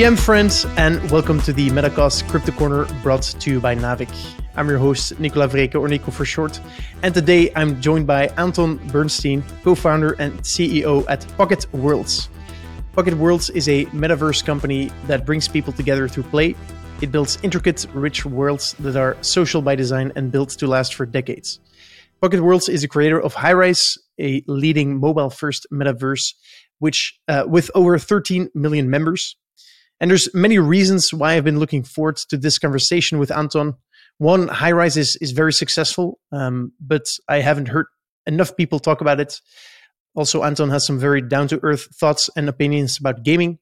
GM friends, and welcome to the Metacast Crypto Corner brought to you by Naavik. I'm your host, Nicola Vereecke, or Nico for short, and today I'm joined by Anton Bernstein, co founder and CEO at Pocket Worlds. Pocket Worlds is a metaverse company that brings people together through play. It builds intricate, rich worlds that are social by design and built to last for decades. Pocket Worlds is a creator of Highrise, a leading mobile first metaverse which uh, with over 13 million members. And there's many reasons why I've been looking forward to this conversation with Anton. One, Highrise is, is very successful, um, but I haven't heard enough people talk about it. Also, Anton has some very down to earth thoughts and opinions about gaming.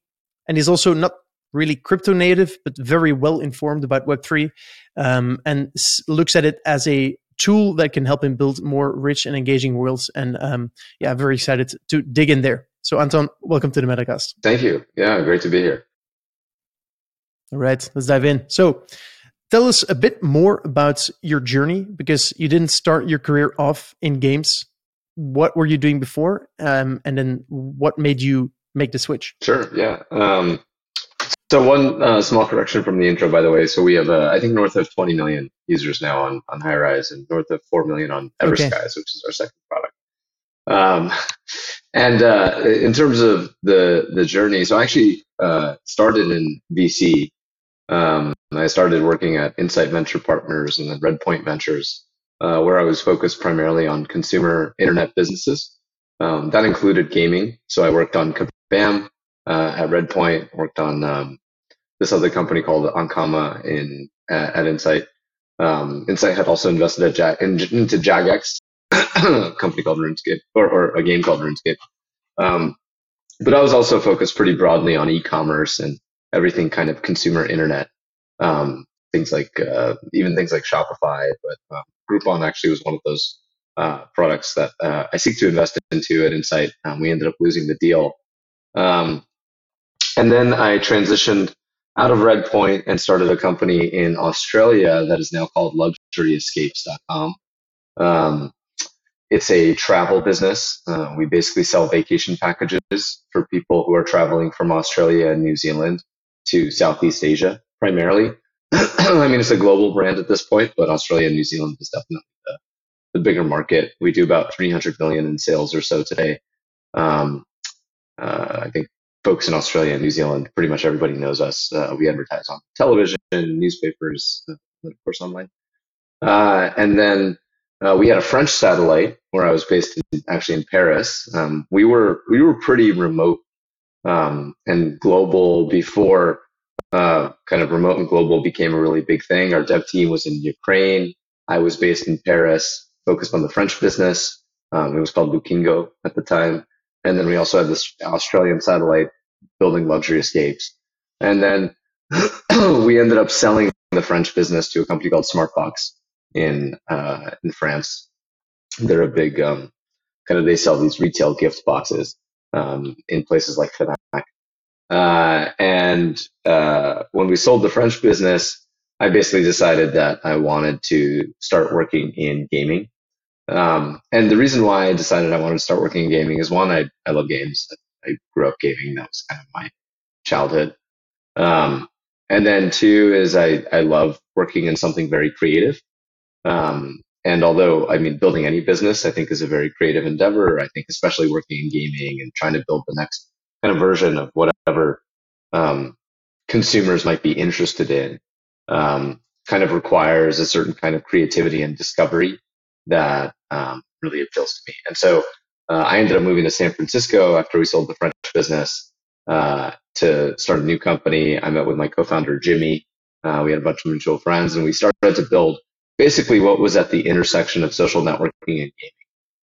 And he's also not really crypto native, but very well informed about Web3 um, and s- looks at it as a tool that can help him build more rich and engaging worlds. And um, yeah, very excited to dig in there. So, Anton, welcome to the Metacast. Thank you. Yeah, great to be here. All right, let's dive in. So, tell us a bit more about your journey because you didn't start your career off in games. What were you doing before? Um, and then what made you make the switch? Sure. Yeah. Um, so one uh, small correction from the intro, by the way. So we have, uh, I think, north of 20 million users now on on Highrise, and north of 4 million on Everskies, okay. which is our second product. Um, and uh, in terms of the the journey, so I actually uh, started in VC um, I started working at Insight Venture Partners and then Redpoint Ventures, uh, where I was focused primarily on consumer internet businesses. Um, that included gaming. So I worked on Kabam uh, at Redpoint, worked on um, this other company called Ankama in at, at Insight. Um, Insight had also invested at in, into Jagex, a company called RuneScape, or, or, a game called RuneScape. Um, but I was also focused pretty broadly on e-commerce and everything kind of consumer internet. Um, things like uh, even things like Shopify, but uh, Groupon actually was one of those uh, products that uh, I seek to invest into at Insight. Um, we ended up losing the deal, um, and then I transitioned out of Redpoint and started a company in Australia that is now called LuxuryEscapes.com. Um, it's a travel business. Uh, we basically sell vacation packages for people who are traveling from Australia and New Zealand to Southeast Asia primarily. I mean, it's a global brand at this point, but Australia and New Zealand is definitely the, the bigger market. We do about 300 million in sales or so today. Um, uh, I think folks in Australia and New Zealand, pretty much everybody knows us. Uh, we advertise on television, newspapers, uh, of course, online. Uh, and then uh, we had a French satellite where I was based in, actually in Paris. Um, we were we were pretty remote um, and global before uh, kind of remote and global became a really big thing. Our dev team was in Ukraine. I was based in Paris, focused on the French business. Um, it was called Bookingo at the time. And then we also had this Australian satellite building luxury escapes. And then we ended up selling the French business to a company called Smartbox in uh, in France. They're a big um, kind of they sell these retail gift boxes um, in places like. Uh, and uh, when we sold the French business, I basically decided that I wanted to start working in gaming. Um, and the reason why I decided I wanted to start working in gaming is one, I, I love games. I grew up gaming. That was kind of my childhood. Um, and then two is I, I love working in something very creative. Um, and although, I mean, building any business, I think is a very creative endeavor. I think especially working in gaming and trying to build the next kind of version of whatever um, consumers might be interested in um, kind of requires a certain kind of creativity and discovery that um, really appeals to me. And so uh, I ended up moving to San Francisco after we sold the French business uh, to start a new company. I met with my co-founder Jimmy. Uh, we had a bunch of mutual friends, and we started to build basically what was at the intersection of social networking and gaming.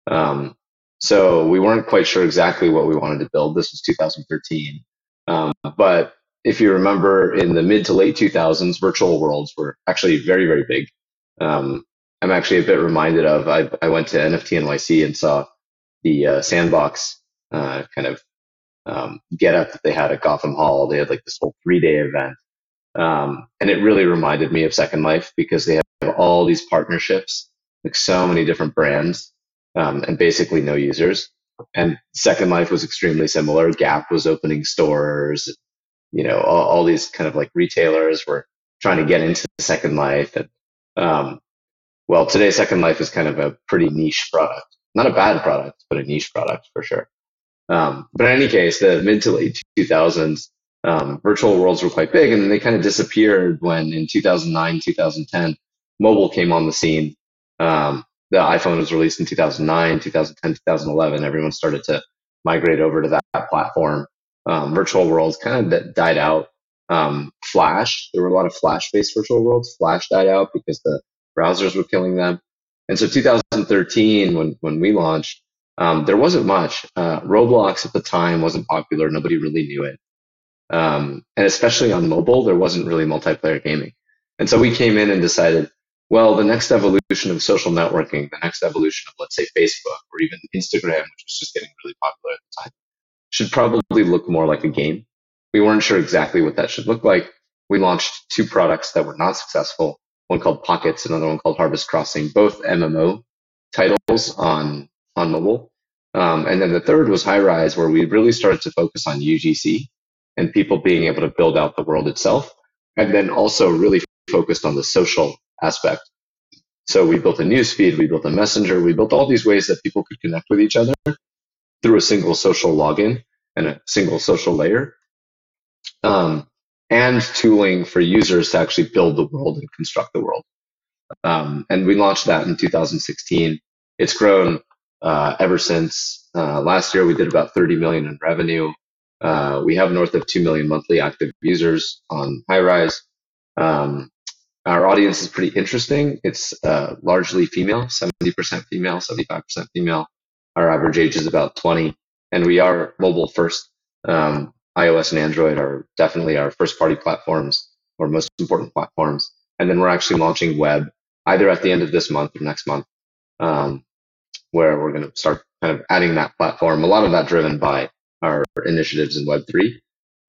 Um, so we weren't quite sure exactly what we wanted to build. This was 2013. Um, but if you remember in the mid to late 2000s, virtual worlds were actually very, very big. Um, I'm actually a bit reminded of, I, I went to NFT NYC and saw the uh, sandbox uh, kind of um, get up that they had at Gotham Hall. They had like this whole three day event. Um, and it really reminded me of Second Life because they have all these partnerships, like so many different brands, um, and basically no users. And Second Life was extremely similar. Gap was opening stores. you know, all, all, these kind of like retailers were trying to get into Second Life. And, um, well, today Second Life is kind of a pretty niche product. Not a bad product, but a niche product for sure. Um, but in any case, the mid to late 2000s, um, virtual worlds were quite big and then they kind of disappeared when in 2009, 2010, mobile came on the scene. Um, the iPhone was released in 2009, 2010, 2011. Everyone started to migrate over to that platform. Um, virtual worlds kind of died out. Um, Flash, there were a lot of Flash based virtual worlds. Flash died out because the browsers were killing them. And so 2013, when, when we launched, um, there wasn't much. Uh, Roblox at the time wasn't popular. Nobody really knew it. Um, and especially on mobile, there wasn't really multiplayer gaming. And so we came in and decided, well, the next evolution of social networking, the next evolution of, let's say, Facebook or even Instagram, which was just getting really popular at the time, should probably look more like a game. We weren't sure exactly what that should look like. We launched two products that were not successful. One called Pockets, another one called Harvest Crossing, both MMO titles on on mobile. Um, and then the third was Highrise, where we really started to focus on UGC and people being able to build out the world itself. And then also really focused on the social aspect. So we built a newsfeed, we built a messenger, we built all these ways that people could connect with each other through a single social login and a single social layer. Um, and tooling for users to actually build the world and construct the world. Um, and we launched that in 2016. It's grown uh, ever since. Uh, last year, we did about 30 million in revenue. Uh, we have north of 2 million monthly active users on Highrise. Um, our audience is pretty interesting. It's uh, largely female, 70% female, 75% female. Our average age is about 20, and we are mobile first. Um, iOS and Android are definitely our first party platforms or most important platforms. And then we're actually launching web either at the end of this month or next month, um, where we're going to start kind of adding that platform. A lot of that driven by our initiatives in Web3.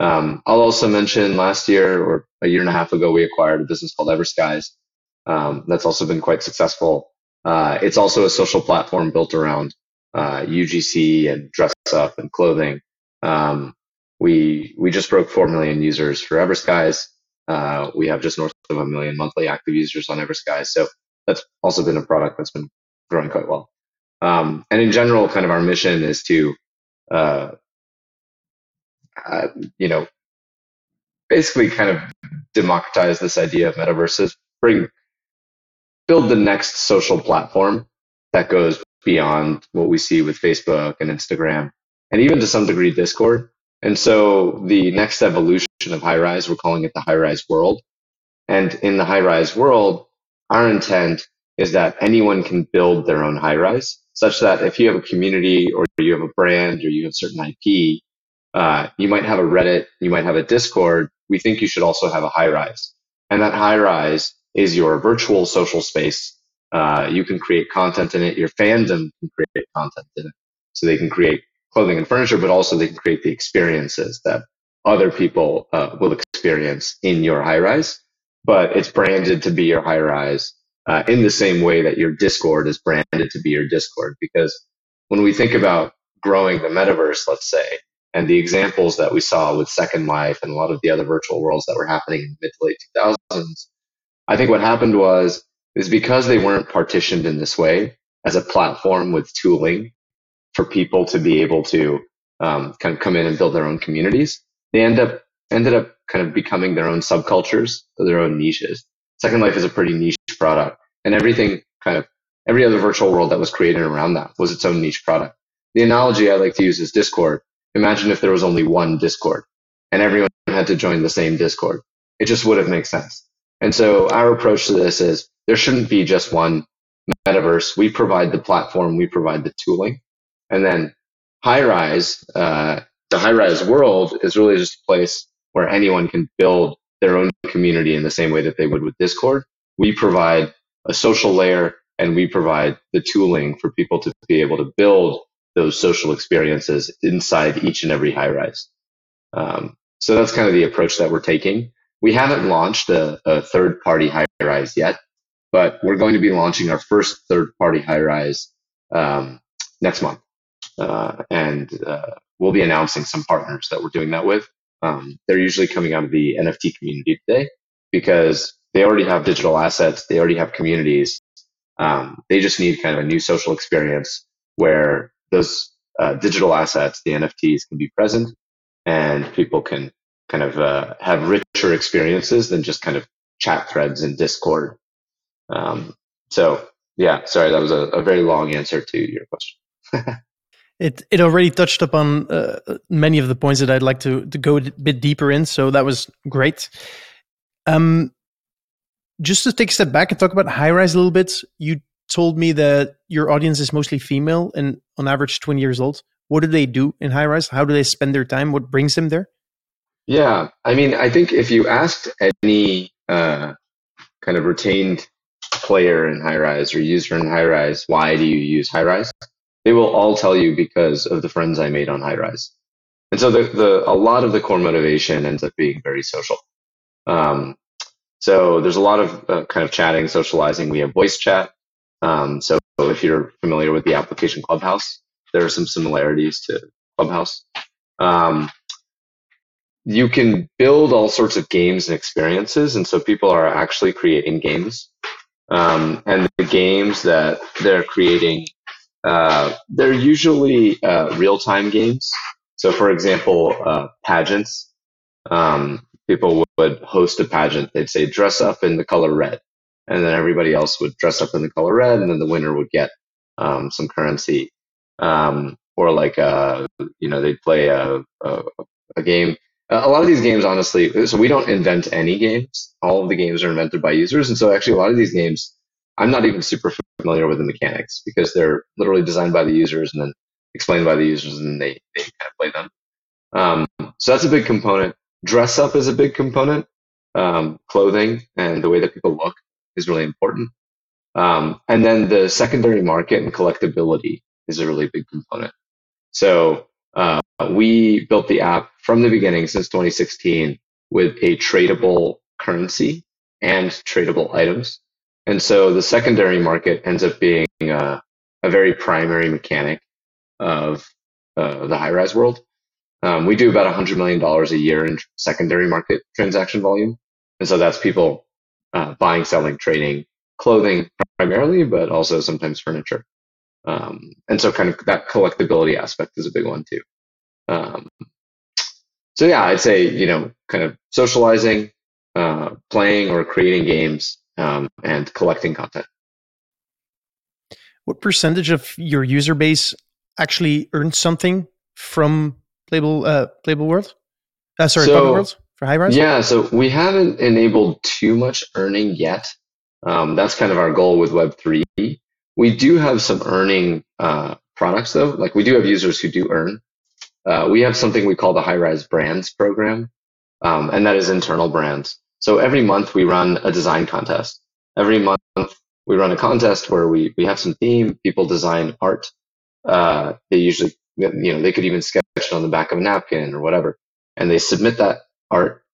Um, I'll also mention last year or a year and a half ago, we acquired a business called Everskies. Um, that's also been quite successful. Uh, it's also a social platform built around uh, UGC and dress up and clothing. Um, we we just broke four million users for Everskies. Uh, we have just north of a million monthly active users on Everskies. So that's also been a product that's been growing quite well. Um, and in general, kind of our mission is to uh, uh, you know, basically kind of democratize this idea of metaverses, bring, build the next social platform that goes beyond what we see with Facebook and Instagram, and even to some degree Discord. And so the next evolution of Highrise, we're calling it the Highrise world. And in the Highrise world, our intent is that anyone can build their own Highrise, such that if you have a community or you have a brand or you have certain IP, uh, you might have a Reddit, you might have a Discord. We think you should also have a high rise. And that high rise is your virtual social space. Uh, you can create content in it. Your fandom can create content in it. So they can create clothing and furniture, but also they can create the experiences that other people uh, will experience in your high rise. But it's branded to be your Highrise uh, in the same way that your Discord is branded to be your Discord. Because when we think about growing the metaverse, let's say, and the examples that we saw with Second Life and a lot of the other virtual worlds that were happening in the mid to late 2000s, I think what happened was is because they weren't partitioned in this way as a platform with tooling for people to be able to um, kind of come in and build their own communities, they end up ended up kind of becoming their own subcultures their own niches. Second Life is a pretty niche product, and everything kind of every other virtual world that was created around that was its own niche product. The analogy I like to use is Discord Imagine if there was only one Discord and everyone had to join the same Discord. It just wouldn't make sense. And so our approach to this is there shouldn't be just one metaverse. We provide the platform, we provide the tooling. And then Highrise, uh, the Highrise world is really just a place where anyone can build their own community in the same way that they would with Discord. We provide a social layer and we provide the tooling for people to be able to build those social experiences inside each and every Highrise. Um, so that's kind of the approach that we're taking. We haven't launched a, a third party high rise yet, but we're going to be launching our first third party Highrise um, next month. Uh, and uh, we'll be announcing some partners that we're doing that with um, they're usually coming out of the NFT community today because they already have digital assets, they already have communities. Um, they just need kind of a new social experience where those uh, digital assets, the NFTs, can be present and people can kind of uh, have richer experiences than just kind of chat threads in Discord. Um, so yeah, sorry, that was a, a very long answer to your question. it it already touched upon uh, many of the points that I'd like to to go a bit deeper in. So that was great. Um, just to take a step back and talk about high rise a little bit, you told me that your audience is mostly female and on average 20 years old. What do they do in Highrise? How do they spend their time? What brings them there? Yeah, I mean, I think if you asked any uh, kind of retained player in Highrise or user in Highrise, why do you use Highrise? They will all tell you because of the friends I made on Highrise. And so the, the a lot of the core motivation ends up being very social. Um, so there's a lot of uh, kind of chatting, socializing. We have voice chat. Um, so if you're familiar with the application Clubhouse, there are some similarities to Clubhouse. Um, you can build all sorts of games and experiences, and so people are actually creating games. Um, and the games that they're creating, uh, they're usually uh, real-time games. So, for example, uh, pageants. Um, people would host a pageant. They'd say, "Dress up in the color red," and then everybody else would dress up in the color red, and then the winner would get um, some currency. Um, or like, uh, you know, they'd play a, a, a game a lot of these games, honestly, so we don't invent any games. All of the games are invented by users. And so actually a lot of these games, I'm not even super familiar with the mechanics because they're literally designed by the users and then explained by the users and they, they kind of play them. Um, so that's a big component. Dress up is a big component. Um, clothing and the way that people look is really important. Um, and then the secondary market and collectability is a really big component. So uh, we built the app from the beginning since 2016 with a tradable currency and tradable items. And so the secondary market ends up being uh, a very primary mechanic of uh, the Highrise world. Um, we do about $100 million a year in secondary market transaction volume. And so that's people uh, buying, selling, trading clothing primarily, but also sometimes furniture. Um, and so kind of that collectability aspect is a big one too. Um, so yeah, I'd say, you know, kind of socializing, uh, playing or creating games, um, and collecting content. What percentage of your user base actually earns something from Playable, uh, Playable World? Uh, sorry, so, Pocket Worlds for Highrise? Yeah, so we haven't enabled too much earning yet. Um, that's kind of our goal with Web3. We do have some earning uh, products though. Like we do have users who do earn. Uh, we have something we call the high Highrise Brands program, um, and that is internal brands. So every month we run a design contest. Every month we run a contest where we, we have some theme, people design art. Uh, they usually, you know, they could even sketch it on the back of a napkin or whatever, and they submit that art.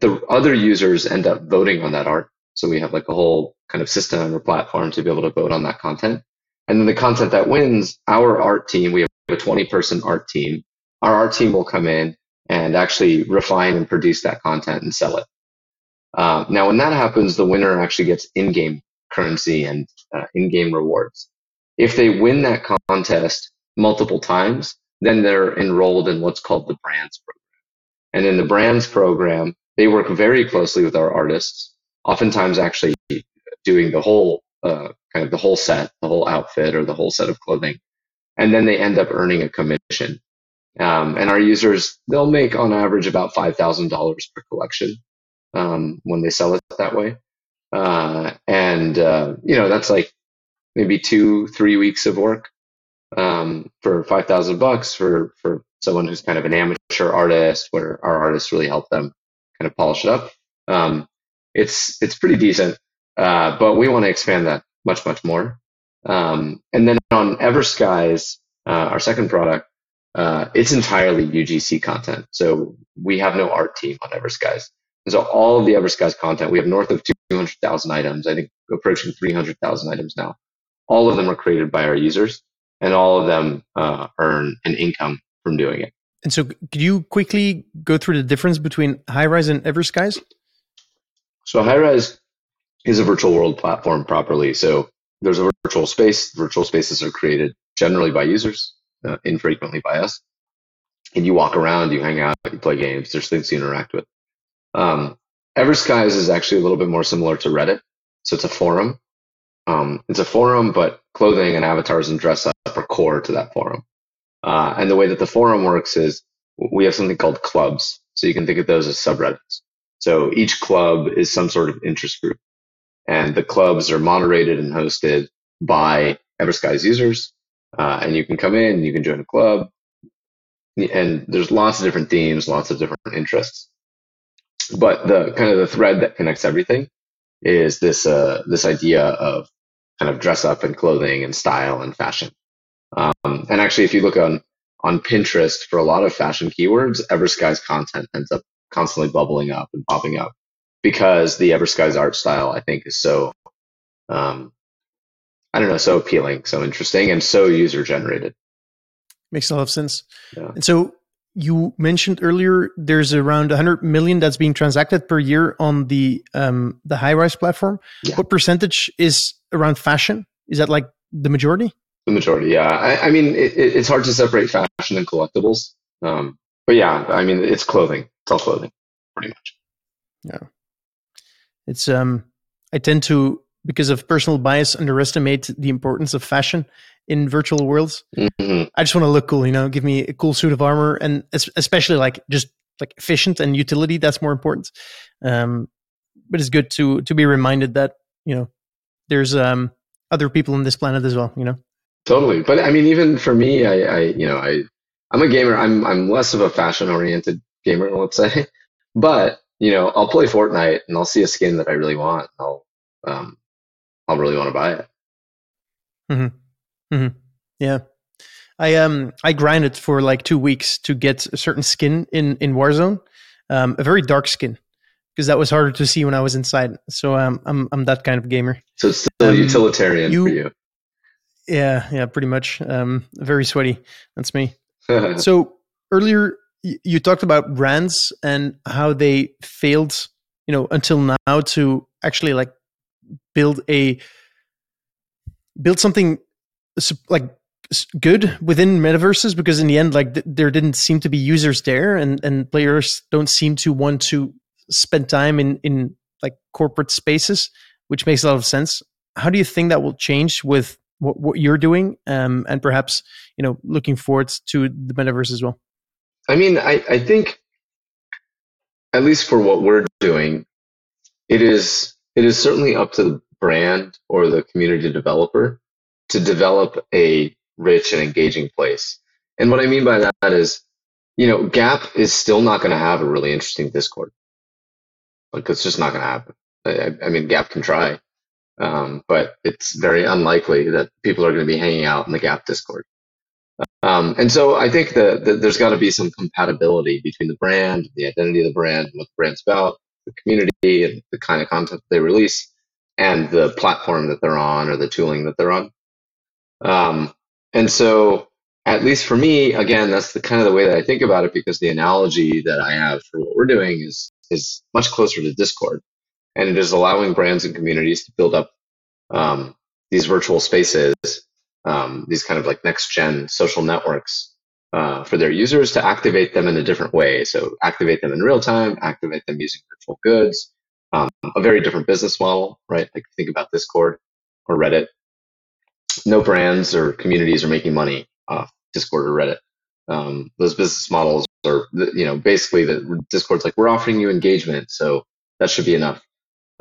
The other users end up voting on that art. So we have like a whole kind of system or platform to be able to vote on that content. And then the content that wins, our art team, we have a 20 person art team. Our art team will come in and actually refine and produce that content and sell it. Uh, now, when that happens, the winner actually gets in-game currency and uh, in-game rewards. If they win that contest multiple times, then they're enrolled in what's called the brands program. And in the brands program, they work very closely with our artists, oftentimes actually doing the whole uh, kind of the whole set, the whole outfit, or the whole set of clothing and then they end up earning a commission. Um, and our users, they'll make on average about $5,000 per collection um, when they sell it that way. Uh, and, uh, you know, that's like maybe two, three weeks of work um, for 5,000 bucks for, for someone who's kind of an amateur artist where our artists really help them kind of polish it up. Um, it's, it's pretty decent, uh, but we want to expand that much, much more. Um, and then on Everskies, uh, our second product, uh, it's entirely UGC content. So we have no art team on Everskies. And so all of the Everskies content, we have north of 200,000 items, I think approaching 300,000 items now. All of them are created by our users and all of them uh, earn an income from doing it. And so, could you quickly go through the difference between Highrise and Everskies? So, Highrise is a virtual world platform properly. So, there's a virtual space. Virtual spaces are created generally by users, uh, infrequently by us. And you walk around, you hang out, you play games. There's things you interact with. Um, Everskies is actually a little bit more similar to Reddit. So it's a forum. Um, it's a forum, but clothing and avatars and dress up are core to that forum. Uh, and the way that the forum works is we have something called clubs. So you can think of those as subreddits. So each club is some sort of interest group. And the clubs are moderated and hosted by Everskies users. Uh, and you can come in, you can join a club. And there's lots of different themes, lots of different interests. But the kind of the thread that connects everything is this uh, this idea of kind of dress up and clothing and style and fashion. Um, and actually, if you look on on Pinterest for a lot of fashion keywords, Everskies content ends up constantly bubbling up and popping up because the Everskies art style, I think, is so um, I don't know, so appealing, so interesting, and so user generated. Makes a lot of sense. Yeah. And so you mentioned earlier there's around 100 million that's being transacted per year on the um, the Highrise platform. Yeah. What percentage is around fashion? Is that like the majority? The majority, yeah. I, I mean, it, it's hard to separate fashion and collectibles, um, but yeah, I mean, it's clothing. It's all clothing, pretty much. Yeah, it's um. I tend to, because of personal bias, underestimate the importance of fashion in virtual worlds. Mm-hmm. I just want to look cool, you know, give me a cool suit of armor and especially like just like efficient and utility. That's more important. Um, but it's good to, to be reminded that, you know, there's, um, other people on this planet as well, you know? Totally. But I mean, even for me, I, I you know, I, I'm a gamer. I'm, I'm less of a fashion oriented gamer, let's say, but you know, I'll play Fortnite and I'll see a skin that I really want. I'll, um, I'll really want to buy it. Mm-hmm. Mm-hmm. Yeah. I um I grinded for like two weeks to get a certain skin in in Warzone, um, a very dark skin, because that was harder to see when I was inside. So um, I'm I'm that kind of gamer. So it's still um, utilitarian you, for you. Yeah, yeah, pretty much. Um, very sweaty. That's me. so earlier you talked about brands and how they failed, you know, until now to actually like build a build something like good within metaverses because in the end like th- there didn't seem to be users there and and players don't seem to want to spend time in in like corporate spaces which makes a lot of sense how do you think that will change with what, what you're doing um, and perhaps you know looking forward to the metaverse as well i mean i i think at least for what we're doing it is it is certainly up to the brand or the community developer to develop a rich and engaging place. And what I mean by that is, you know, Gap is still not going to have a really interesting Discord. Like it's just not going to happen. I, I, mean, Gap can try, um, but it's very unlikely that people are going to be hanging out in the Gap Discord. Um, and so I think that, that there's got to be some compatibility between the brand, the identity of the brand, what the brand's about, the community, and the kind of content they release, and the platform that they're on or the tooling that they're on. Um, and so, at least for me, again, that's the kind of the way that I think about it because the analogy that I have for what we're doing is is much closer to Discord, and it is allowing brands and communities to build up um, these virtual spaces, um, these kind of like next gen social networks uh, for their users to activate them in a different way. So activate them in real time, activate them using virtual goods, um, a very different business model, right? Like think about Discord or Reddit no brands or communities are making money off Discord or Reddit. Um, those business models are, you know, basically the Discord's like, we're offering you engagement, so that should be enough.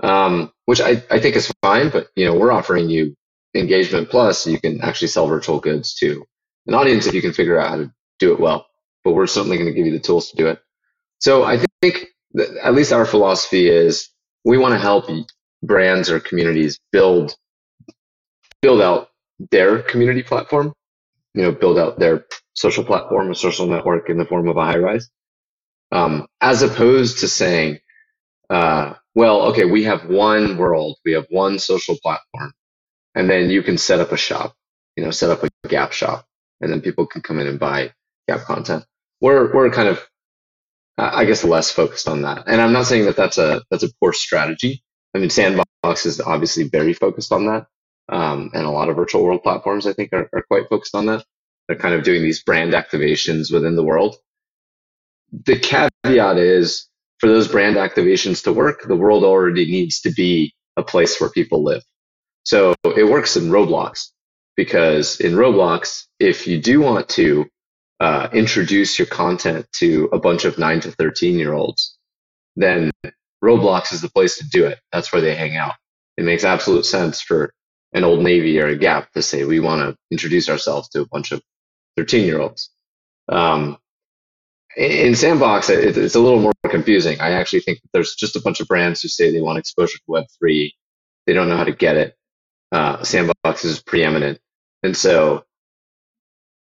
Um, which I, I think is fine, but you know, we're offering you engagement plus you can actually sell virtual goods to an audience if you can figure out how to do it well. But we're certainly going to give you the tools to do it. So I think at least our philosophy is we want to help brands or communities build build out their community platform, you know, build out their social platform, a social network in the form of a Highrise, um, as opposed to saying, uh, well, okay, we have one world, we have one social platform, and then you can set up a shop, you know, set up a Gap shop, and then people can come in and buy Gap content. we're we're kind of I guess less focused on that. And I'm not saying that that's a that's a poor strategy. I mean, Sandbox is obviously very focused on that, um, and a lot of virtual world platforms I think are, are quite focused on that. They're kind of doing these brand activations within the world. The caveat is for those brand activations to work, the world already needs to be a place where people live. So it works in Roblox because in Roblox, if you do want to uh, introduce your content to a bunch of nine to 13 year olds, then Roblox is the place to do it. That's where they hang out. It makes absolute sense for an Old Navy or a Gap to say, we want to introduce ourselves to a bunch of 13 year olds. Um, in Sandbox, it's a little more confusing. I actually think there's just a bunch of brands who say they want exposure to Web3. They don't know how to get it. Uh, Sandbox is preeminent. And so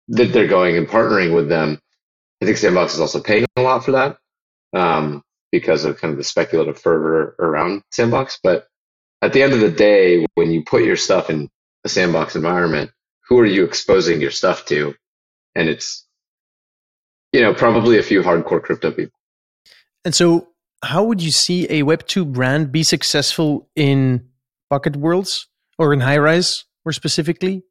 that they're going and partnering with them. I think Sandbox is also paying a lot for that um, because of kind of the speculative fervor around Sandbox. But at the end of the day, when you put your stuff in a Sandbox environment, who are you exposing your stuff to? And it's, you know, probably a few hardcore crypto people. And so, how would you see a Web2 brand be successful in Pocket Worlds or in high rise, more specifically?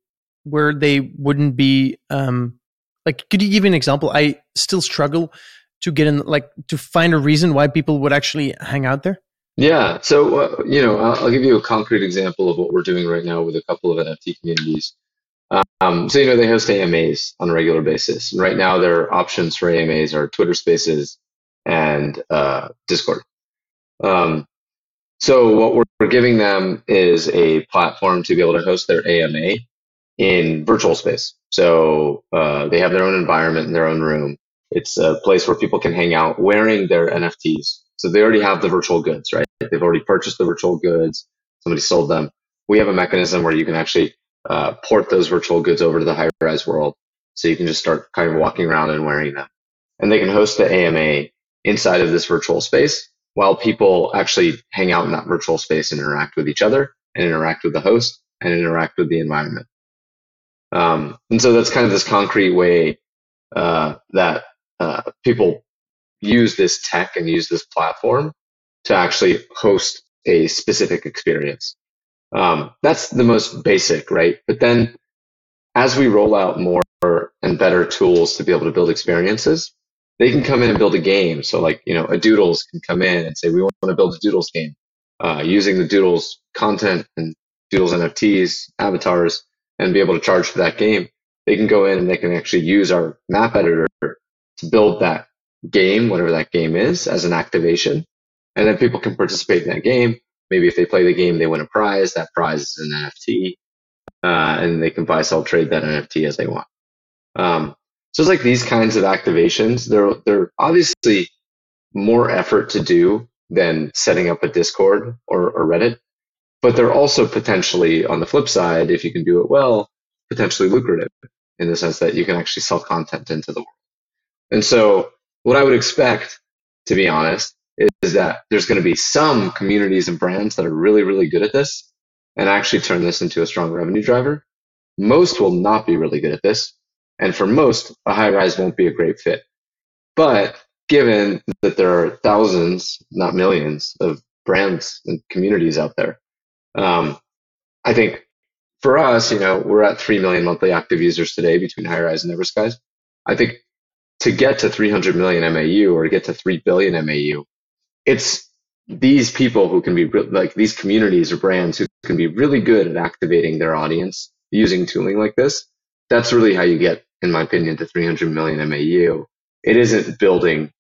where they wouldn't be um like could you give an example i still struggle to get in like to find a reason why people would actually hang out there yeah so uh, you know I'll, I'll, give you a concrete example of what we're doing right now with a couple of nft communities um, so you know they host amas on a regular basis and right now their options for amas are twitter spaces and uh, discord um, so what we're, giving them is a platform to be able to host their ama in virtual space. So uh, they have their own environment in their own room. It's a place where people can hang out wearing their NFTs. So they already have the virtual goods, right? They've already purchased the virtual goods. Somebody sold them. We have a mechanism where you can actually uh, port those virtual goods over to the Highrise world. So you can just start kind of walking around and wearing them. And they can host the AMA inside of this virtual space while people actually hang out in that virtual space and interact with each other and interact with the host and interact with the environment. Um, and so that's kind of this concrete way uh, that uh, people use this tech and use this platform to actually host a specific experience. Um, that's the most basic, right? But then as we roll out more and better tools to be able to build experiences, they can come in and build a game. So like, you know, a Doodles can come in and say, we want to build a Doodles game uh, using the Doodles content and Doodles NFTs, avatars and be able to charge for that game, they can go in and they can actually use our map editor to build that game, whatever that game is, as an activation. And then people can participate in that game. Maybe if they play the game, they win a prize. That prize is an NFT. Uh, and they can buy, sell, trade that NFT as they want. Um, so it's like these kinds of activations. They're, they're obviously more effort to do than setting up a Discord or, or Reddit but they're also potentially on the flip side, if you can do it well, potentially lucrative in the sense that you can actually sell content into the world. And so what I would expect, to be honest, is that there's going to be some communities and brands that are really, really good at this and actually turn this into a strong revenue driver. Most will not be really good at this. And for most, a Highrise won't be a great fit. But given that there are thousands, not millions, of brands and communities out there, um, I think for us, you know, we're at 3 million monthly active users today between Highrise and Everskies. I think to get to 300 million MAU or to get to 3 billion MAU, it's these people who can be re- like these communities or brands who can be really good at activating their audience using tooling like this. That's really how you get, in my opinion, to 300 million MAU. It isn't building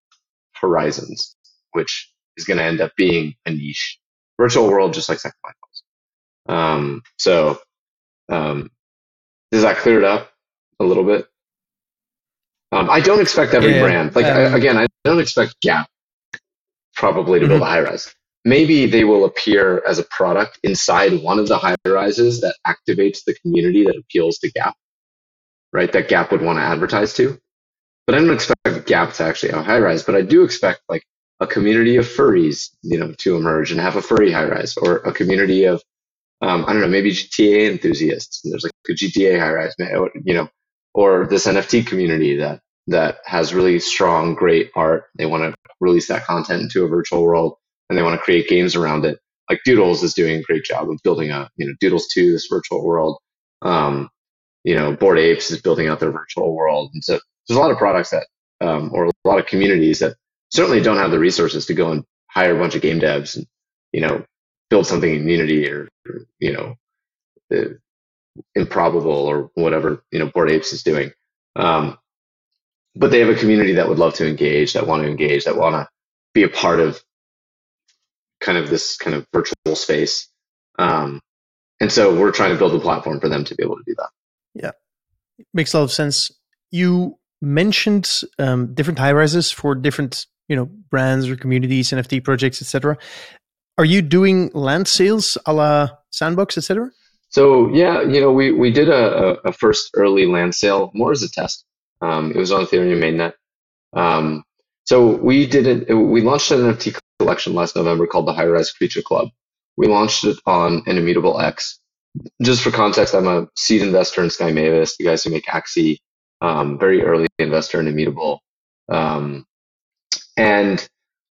horizons, which is going to end up being a niche virtual world, just like Second Life. Um, so, um, does that clear it up a little bit? Um, I don't expect every yeah, brand. Like um, I, again, I don't expect Gap probably to mm-hmm. build a Highrise. Maybe they will appear as a product inside one of the high rises that activates the community that appeals to Gap, right? That Gap would want to advertise to. But I don't expect Gap to actually have a high rise, But I do expect like a community of furries, you know, to emerge and have a furry high rise or a community of um, I don't know, maybe GTA enthusiasts. And there's like a GTA high rise, you know, or this NFT community that that has really strong, great art. They want to release that content into a virtual world and they want to create games around it. Like Doodles is doing a great job of building a, you know, Doodles 2, this virtual world. Um, you know, Bored Apes is building out their virtual world. And so there's a lot of products that, um, or a lot of communities that certainly don't have the resources to go and hire a bunch of game devs and, you know, build something in Unity or, you know, the improbable or whatever, you know, Bored Apes is doing. Um, but they have a community that would love to engage, that want to engage, that want to be a part of kind of this kind of virtual space. Um, and so we're trying to build a platform for them to be able to do that. Yeah, makes a lot of sense. You mentioned um, different high rises for different you know brands or communities, NFT projects, etc. Are you doing land sales a la Sandbox, etc.? So yeah, you know, we we did a, a first early land sale more as a test. Um, it was on Ethereum mainnet. Um, so we did it. We launched an NFT collection last November called the High Rise Creature Club. We launched it on an Immutable X. Just for context, I'm a seed investor in Sky Mavis, the guys who make Axie, um, very early investor in Immutable. Um, and,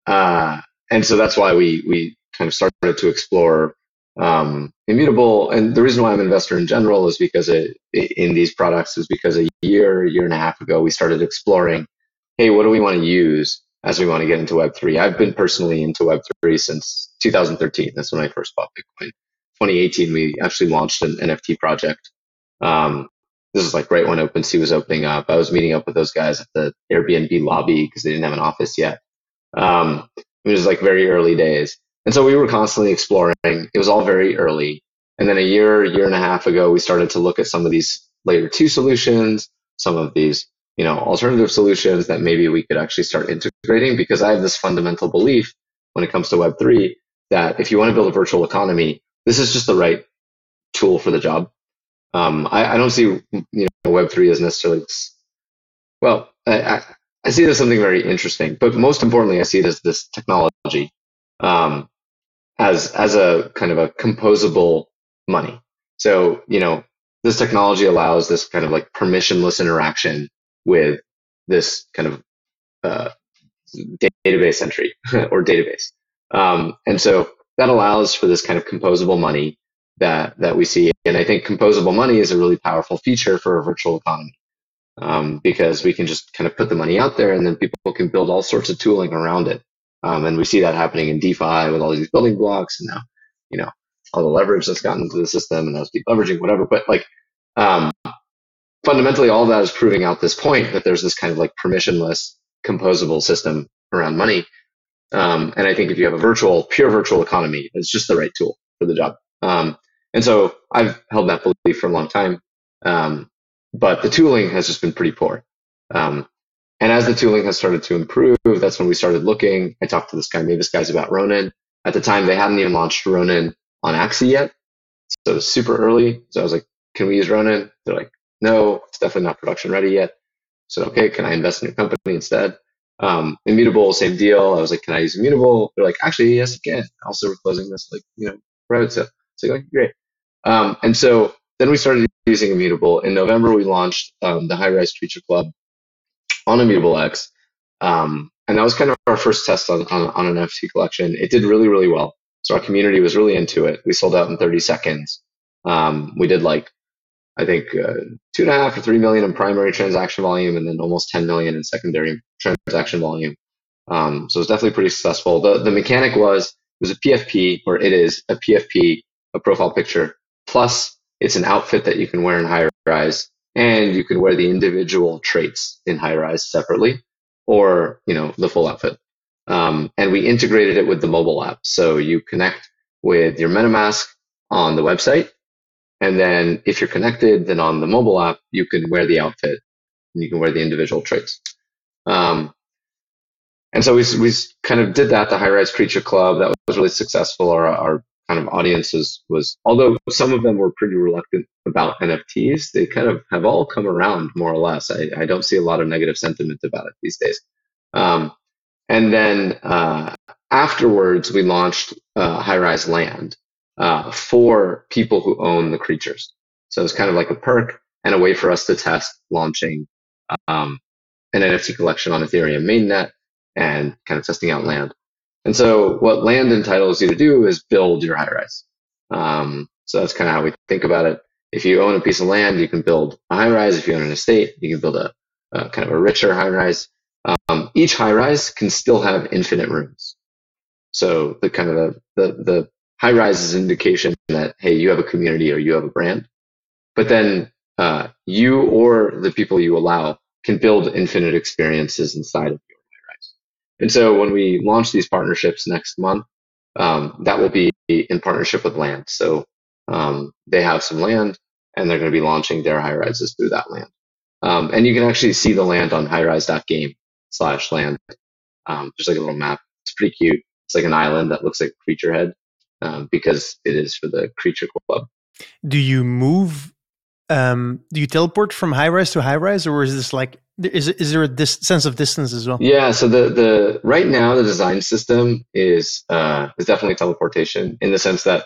uh, and so that's why we, we kind of started to explore, um, Immutable. And the reason why I'm an investor in general is because it, in these products is because a year, year and a half ago, we started exploring, hey, what do we want to use as we want to get into Web3. I've been personally into Web3 since 2013. That's when I first bought Bitcoin. 2018, we actually launched an NFT project. Um, this is like right when OpenSea was opening up. I was meeting up with those guys at the Airbnb lobby because they didn't have an office yet. Um, it was like very early days. And so we were constantly exploring. It was all very early. And then a year, year and a half ago, we started to look at some of these layer two solutions, some of these you know, alternative solutions that maybe we could actually start integrating because I have this fundamental belief when it comes to Web3 that if you want to build a virtual economy, this is just the right tool for the job. Um, I, I, don't see you know Web3 as necessarily well. I, I, see it as something very interesting, but most importantly, I see it as this technology um, as as a kind of a composable money. So you know, this technology allows this kind of like permissionless interaction with this kind of uh, database entry or database. Um, and so that allows for this kind of composable money that, that we see. And I think composable money is a really powerful feature for a virtual economy. Um, because we can just kind of put the money out there and then people can build all sorts of tooling around it. Um, and we see that happening in DeFi with all these building blocks and now, you know, all the leverage that's gotten into the system and those leveraging whatever. But like, um, fundamentally all that is proving out this point that there's this kind of like permissionless composable system around money. Um, and I think if you have a virtual, pure virtual economy, it's just the right tool for the job. Um, and so I've held that belief for a long time. Um, but the tooling has just been pretty poor. Um, and as the tooling has started to improve, that's when we started looking. I talked to this guy, Mavis guys about Ronin. At the time, they hadn't even launched Ronin on Axie yet. So it was super early. So I was like, can we use Ronin? They're like, no, it's definitely not production ready yet. So okay, can I invest in your company instead? Um, immutable, same deal. I was like, can I use immutable? They're like, actually, yes, you can. Also, we're closing this like you know private sale. So like, great. Um, and so then we started using immutable. In November, we launched um, the High Rise Creature Club on Immutable X. Um, and that was kind of our first test on, on, on, an NFT collection. It did really, really well. So our community was really into it. We sold out in 30 seconds. Um, we did like I think uh, two and a half or three million in primary transaction volume, and then almost 10 million in secondary transaction volume. Um, so it's definitely pretty successful. The the mechanic was it was a PFP, or it is a PFP, a profile picture. Plus, it's an outfit that you can wear in higher rise, and you can wear the individual traits in high rise separately, or you know the full outfit. Um, and we integrated it with the mobile app, so you connect with your MetaMask on the website and then if you're connected, then on the mobile app, you can wear the outfit and you can wear the individual traits. Um, and so we, we kind of did that, the high rise creature club. That was really successful. Our, our kind of audiences was, although some of them were pretty reluctant about NFTs, they kind of have all come around more or less. I, I don't see a lot of negative sentiment about it these days. Um, and then uh, afterwards, we launched uh, High Rise Land, uh, for people who own the creatures. So it's kind of like a perk and a way for us to test launching um, an NFT collection on Ethereum mainnet and kind of testing out land. And so what land entitles you to do is build your high rise. Um, so that's kind of how we think about it. If you own a piece of land, you can build a high rise. If you own an estate, you can build a, a kind of a richer high rise. Um, each high rise can still have infinite rooms. So the kind of the, the, the high rise is an indication that, hey, you have a community or you have a brand. But then uh, you or the people you allow can build infinite experiences inside of rise. And so when we launch these partnerships next month, um, that will be in partnership with land. So um, they have some land and they're going to be launching their high rises through that land. Um, and you can actually see the land on highrise.game slash land. Um, there's like a little map. It's pretty cute. It's like an island that looks like Creature Head um, because it is for the Creature Club. Do you move? Um, do you teleport from high rise to high rise, or is this like is is there a dis- sense of distance as well? Yeah. So the the right now the design system is uh, is definitely teleportation in the sense that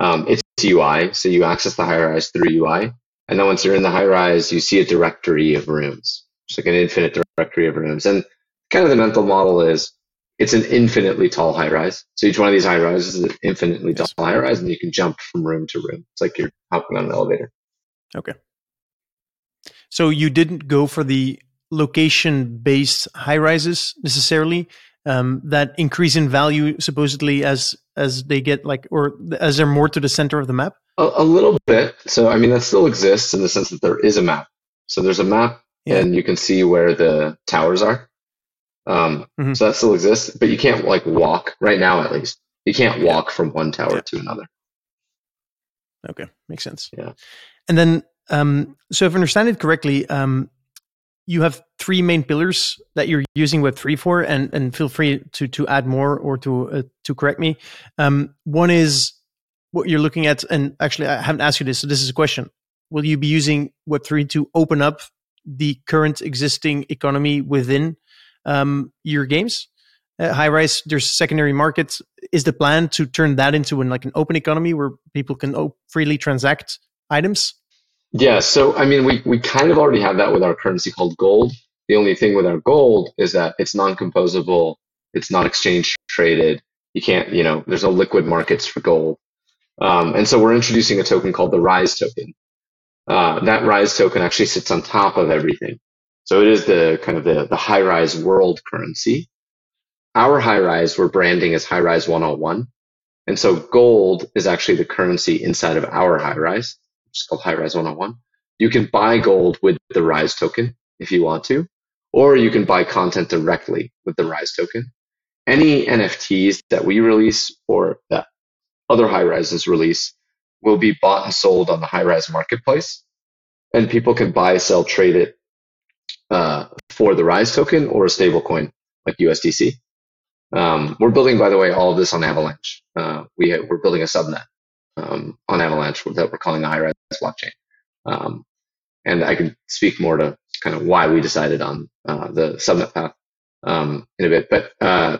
um, it's UI. So you access the high rise through UI, and then once you're in the high rise, you see a directory of rooms, just like an infinite directory of rooms. And kind of the mental model is it's an infinitely tall high rise. So each one of these high rises is an infinitely tall high rise, and you can jump from room to room. It's like you're hopping on an elevator. Okay. So you didn't go for the location based high rises necessarily um, that increase in value supposedly as as they get like or as they're more to the center of the map? A, a little bit. So i mean that still exists in the sense that there is a map. So there's a map yeah. and you can see where the towers are. Um, mm-hmm. so that still exists but you can't like walk right now at least you can't walk from one tower yeah. to another. Okay. Makes sense. Yeah and then um, so if i understand it correctly um, you have three main pillars that you're using Web3 for, and, and feel free to, to add more or to, uh, to correct me. Um, one is what you're looking at, and actually, I haven't asked you this, so this is a question. Will you be using Web3 to open up the current existing economy within um, your games? Uh, Highrise, there's secondary markets. Is the plan to turn that into an, like an open economy where people can op- freely transact items? Yeah, so I mean, we, we kind of already have that with our currency called gold. The only thing with our gold is that it's non-composable, it's not exchange traded. You can't, you know, there's no liquid markets for gold. Um, and so we're introducing a token called the Rise token. Uh, that Rise token actually sits on top of everything. So it is the kind of the, the high rise world currency. Our high rise we're branding as high rise 101. And so gold is actually the currency inside of our high rise which is called High Rise 101. You can buy gold with the Rise token if you want to, or you can buy content directly with the Rise token. Any NFTs that we release or that other high rises release will be bought and sold on the high rise marketplace, and people can buy, sell, trade it uh, for the Rise token or a stablecoin like USDC. Um, we're building, by the way, all of this on Avalanche. Uh, we we're building a subnet um, on Avalanche that we're calling the high rise blockchain. Um, and I can speak more to kind of why we decided on uh, the subnet path um, in a bit. But uh,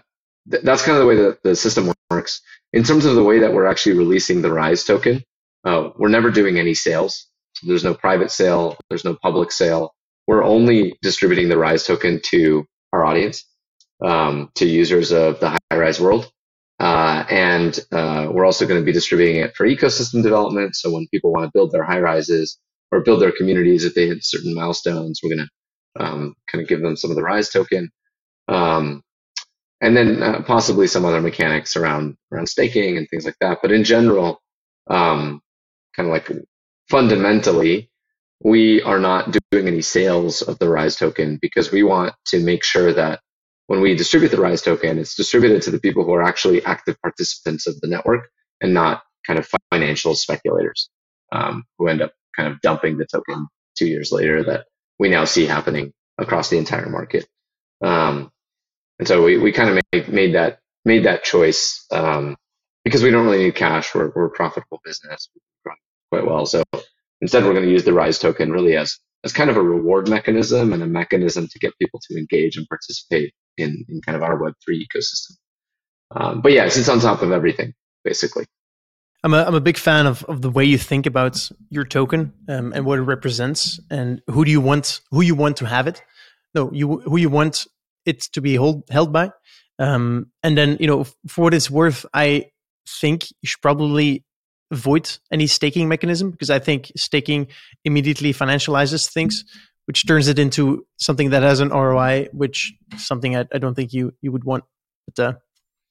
th- that's kind of the way that the system works. In terms of the way that we're actually releasing the Rise token, uh, we're never doing any sales. There's no private sale. There's no public sale. We're only distributing the Rise token to our audience, um, to users of the Highrise world. Uh, and uh, we're also going to be distributing it for ecosystem development. So when people want to build their high rises or build their communities, if they hit certain milestones, we're going to um, kind of give them some of the rise token. Um, and then uh, possibly some other mechanics around around staking and things like that. But in general, um, kind of like fundamentally, we are not doing any sales of the Rise token because we want to make sure that when we distribute the Rise token, it's distributed to the people who are actually active participants of the network and not kind of financial speculators um, who end up kind of dumping the token two years later that we now see happening across the entire market. Um, and so we, we kind of made, made that made that choice um, because we don't really need cash. We're, we're a profitable business, we're quite well. So instead, we're going to use the Rise token really as as kind of a reward mechanism and a mechanism to get people to engage and participate in, in kind of our Web3 ecosystem. Um, but yeah, it sits on top of everything, basically. I'm a, I'm a big fan of, of the way you think about your token um, and what it represents and who do you want who you want to have it. no, you who you want it to be hold, held by. Um, and then you know, for what it's worth, I think you should probably avoid any staking mechanism because I think staking immediately financializes things, which turns it into something that has an ROI, which something I, I don't think you you would want. But uh,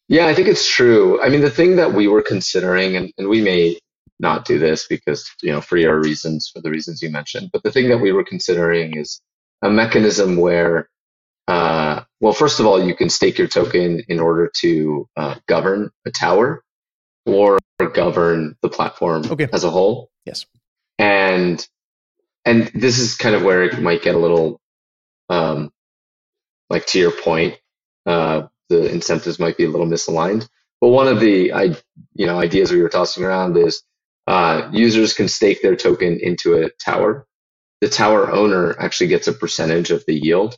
yeah, I think it's true. I mean, the thing that we were considering, and, and we may not do this because, you know, for your reasons, for the reasons you mentioned, but the thing that we were considering is a mechanism where, uh, well, first of all, you can stake your token in order to uh, govern a tower or govern the platform okay. as a whole. Yes. And and this is kind of where it might get a little um, like to your point, uh, the incentives might be a little misaligned. But one of the I, you know ideas we were tossing around is uh, users can stake their token into a tower. The tower owner actually gets a percentage of the yield.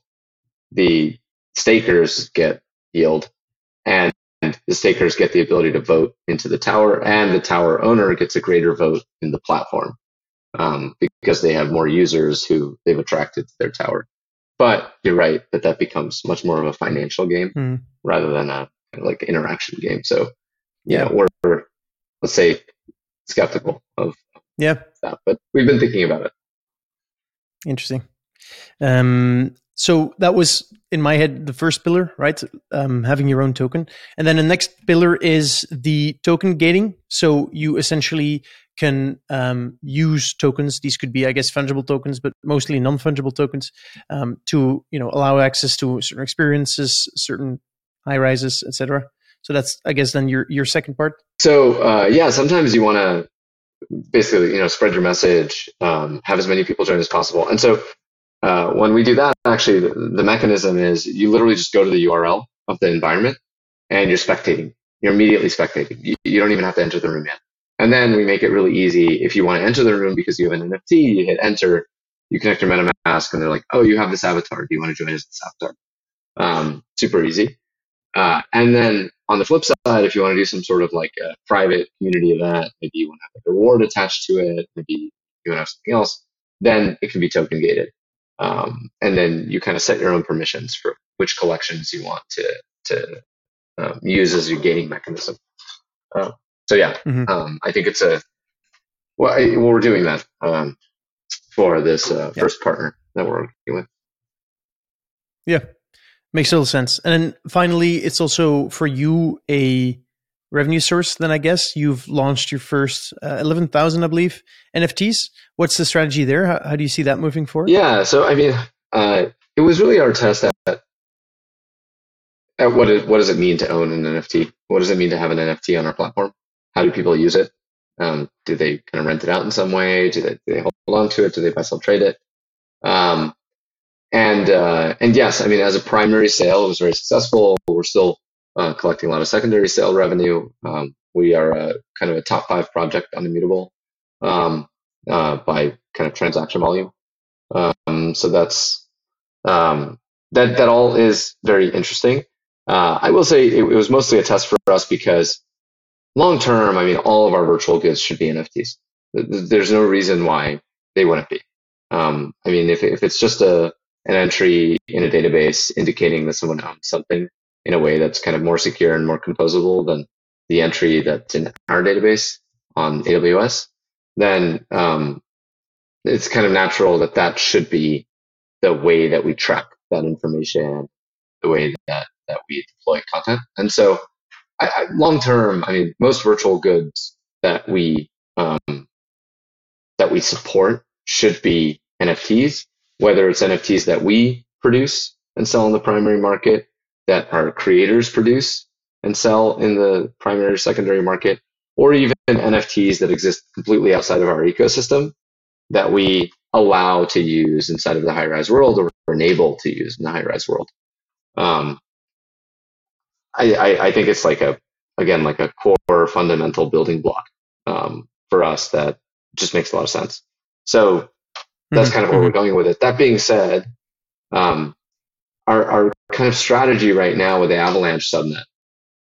The stakers get yield, and the stakers get the ability to vote into the tower, and the tower owner gets a greater vote in the platform um, because they have more users who they've attracted to their tower. But you're right that that becomes much more of a financial game mm. rather than a like interaction game. So yeah, we're, we're let's say skeptical of yeah that, but we've been thinking about it. Interesting. Um, so that was in my head the first pillar, right? Um, having your own token, and then the next pillar is the token gating. So you essentially can um, use tokens. These could be, I guess, fungible tokens, but mostly non-fungible tokens um, to you know allow access to certain experiences, certain high rises, etc. So that's, I guess, then your your second part. So uh, yeah, sometimes you want to basically you know spread your message, um, have as many people join as possible, and so uh, when we do that, actually, the, the mechanism is you literally just go to the URL of the environment and you're spectating. You're immediately spectating. You, you don't even have to enter the room yet. And then we make it really easy. If you want to enter the room because you have an NFT, you hit enter, you connect your MetaMask, and they're like, oh, you have this avatar. Do you want to join as this avatar? Um, super easy. Uh, and then on the flip side, if you want to do some sort of like a private community event, maybe you want to have a reward attached to it, maybe you want to have something else, then it can be token gated. Um, and then you kind of set your own permissions for which collections you want to to um, use as your gating mechanism. Uh, so yeah, mm-hmm. um, I think it's a well, I, well we're doing that um, for this uh, yeah. first partner that we're working with. Yeah, makes total sense. And then finally, it's also for you a revenue source, then I guess you've launched your first uh, 11,000, I believe, NFTs. What's the strategy there? How, how, do you see that moving forward? Yeah, so I mean, uh, it was really our test at, at what, it, what does it mean to own an NFT? What does it mean to have an NFT on our platform? How do people use it? Um, do they kind of rent it out in some way? Do they, do they hold on to it? Do they buy, sell, trade it? Um, and uh, and yes, I mean, as a primary sale, it was very successful. We're still uh, collecting a lot of secondary sale revenue. Um, we are a, kind of a top five project on Immutable um, uh, by kind of transaction volume. Um, so that's um, that that all is very interesting. Uh, I will say it, it, was mostly a test for us because long term, I mean, all of our virtual goods should be NFTs. There's no reason why they wouldn't be. Um, I mean, if if it's just a an entry in a database indicating that someone owns something, in a way that's kind of more secure and more composable than the entry that's in our database on AWS, then um, it's kind of natural that that should be the way that we track that information, the way that, that we deploy content. And so, I, I, long term, I mean, most virtual goods that we um, that we support should be NFTs, whether it's NFTs that we produce and sell in the primary market, that our creators produce and sell in the primary or secondary market, or even NFTs that exist completely outside of our ecosystem that we allow to use inside of the Highrise world or enable to use in the Highrise world. Um, I, I, I, think it's like a, again, like a core fundamental building block um, for us that just makes a lot of sense. So that's mm-hmm. kind of where we're mm-hmm. going with it. That being said, um, our, our kind of strategy right now with the Avalanche subnet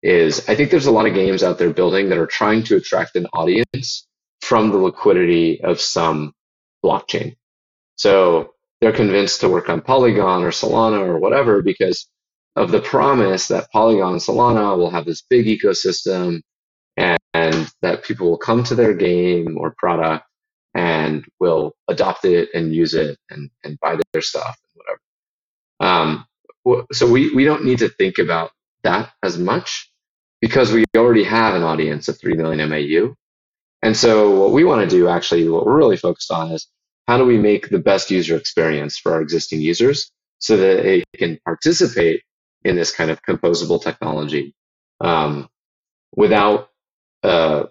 is I think there's a lot of games out there building that are trying to attract an audience from the liquidity of some blockchain. So they're convinced to work on Polygon or Solana or whatever because of the promise that Polygon Solana will have this big ecosystem and, and that people will come to their game or product and will adopt it and use it and, and buy their stuff and whatever. Um, so we, we don't need to think about that as much because we already have an audience of 3 million MAU. And so what we want to do actually, what we're really focused on is how do we make the best user experience for our existing users so that they can participate in this kind of composable technology um, without uh,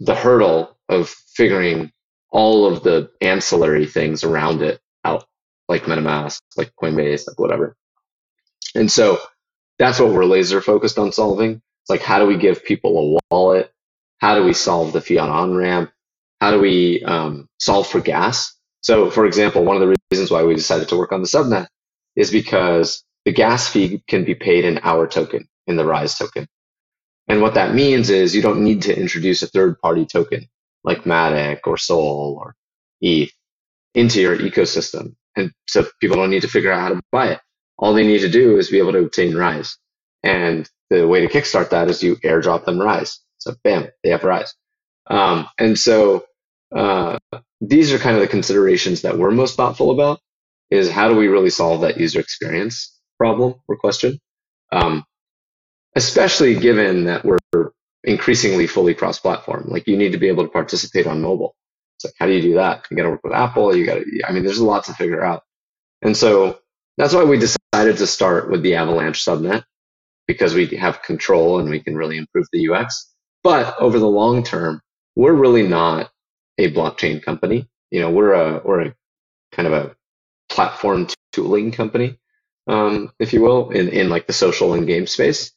the hurdle of figuring all of the ancillary things around it out, like MetaMask, like Coinbase, like whatever. And so that's what we're laser focused on solving. It's like, how do we give people a wallet? How do we solve the fiat on ramp? How do we um, solve for gas? So, for example, one of the reasons why we decided to work on the subnet is because the gas fee can be paid in our token, in the Rise token. And what that means is you don't need to introduce a third party token like Matic or Sol or ETH into your ecosystem. And so people don't need to figure out how to buy it. All they need to do is be able to obtain Rise. And the way to kickstart that is you airdrop them Rise. So bam, they have Rise. Um, and so uh, these are kind of the considerations that we're most thoughtful about is how do we really solve that user experience problem or question? Um, especially given that we're increasingly fully cross-platform. Like you need to be able to participate on mobile. It's like, how do you do that? You got to work with Apple. You got to, I mean, there's a lot to figure out. And so that's why we decided to start with the Avalanche subnet because we have control and we can really improve the UX. But over the long term, we're really not a blockchain company. You know, we're a, we're a kind of a platform tooling company, um, if you will, in, in like the social and game space.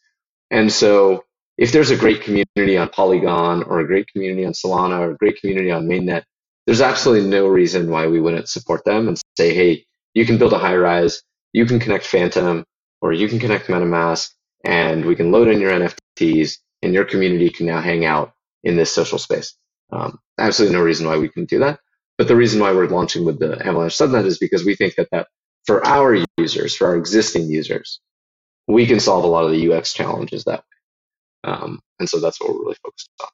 And so if there's a great community on Polygon or a great community on Solana or a great community on mainnet, there's absolutely no reason why we wouldn't support them and say, hey, you can build a high rise, you can connect Phantom, or you can connect MetaMask, and we can load in your NFTs, and your community can now hang out in this social space. Um, absolutely no reason why we couldn't do that. But the reason why we're launching with the Avalanche subnet is because we think that, that for our users, for our existing users, we can solve a lot of the UX challenges that way. Um, and so that's what we're really focused on.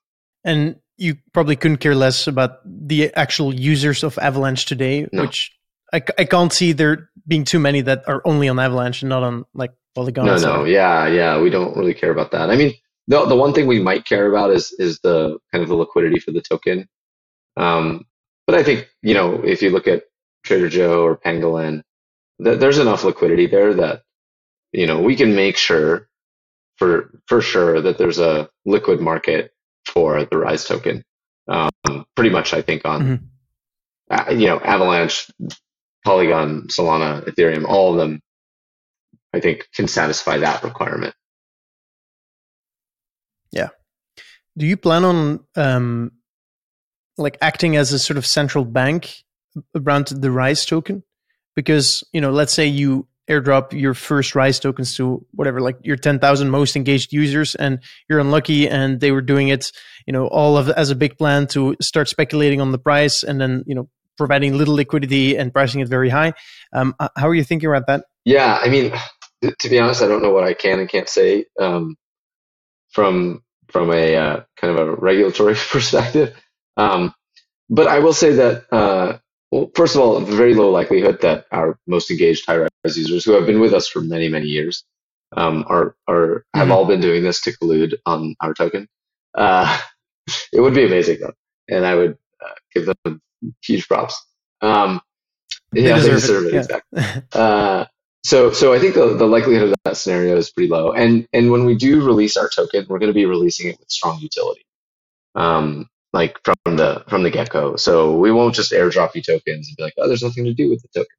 And you probably couldn't care less about the actual users of Avalanche today, no. which I, I can't see there being too many that are only on Avalanche and not on like Polygon. No, no, yeah, yeah, we don't really care about that. I mean, the the one thing we might care about is is the kind of the liquidity for the token. Um, but I think you know if you look at Trader Joe or Pangolin, th- there's enough liquidity there that you know we can make sure for for sure that there's a liquid market for the Rise token. Um, pretty much, I think on mm-hmm. uh, you know Avalanche, Polygon, Solana, Ethereum, all of them, I think can satisfy that requirement. Yeah. Do you plan on um, like acting as a sort of central bank around the Rise token? Because you know, let's say you airdrop your first rise tokens to whatever like your 10,000 most engaged users and you're unlucky and they were doing it you know all of as a big plan to start speculating on the price and then you know providing little liquidity and pricing it very high. Um, how are you thinking about that? Yeah i mean to be honest i don't know what i can and can't say um, from from a uh, kind of a regulatory perspective. Um, but i will say that uh, well, first of all, very low likelihood that our most engaged Highrise users, who have been with us for many, many years, um, are are have mm-hmm. all been doing this to collude on our token. Uh, it would be amazing though, and I would uh, give them huge props. Um, yeah, they deserve, they deserve it. it yeah. exactly. uh, so, so I think the, the likelihood of that scenario is pretty low. And and when we do release our token, we're going to be releasing it with strong utility. Um, like from the from the get go. So we won't just airdrop you tokens and be like, oh, there's nothing to do with the token.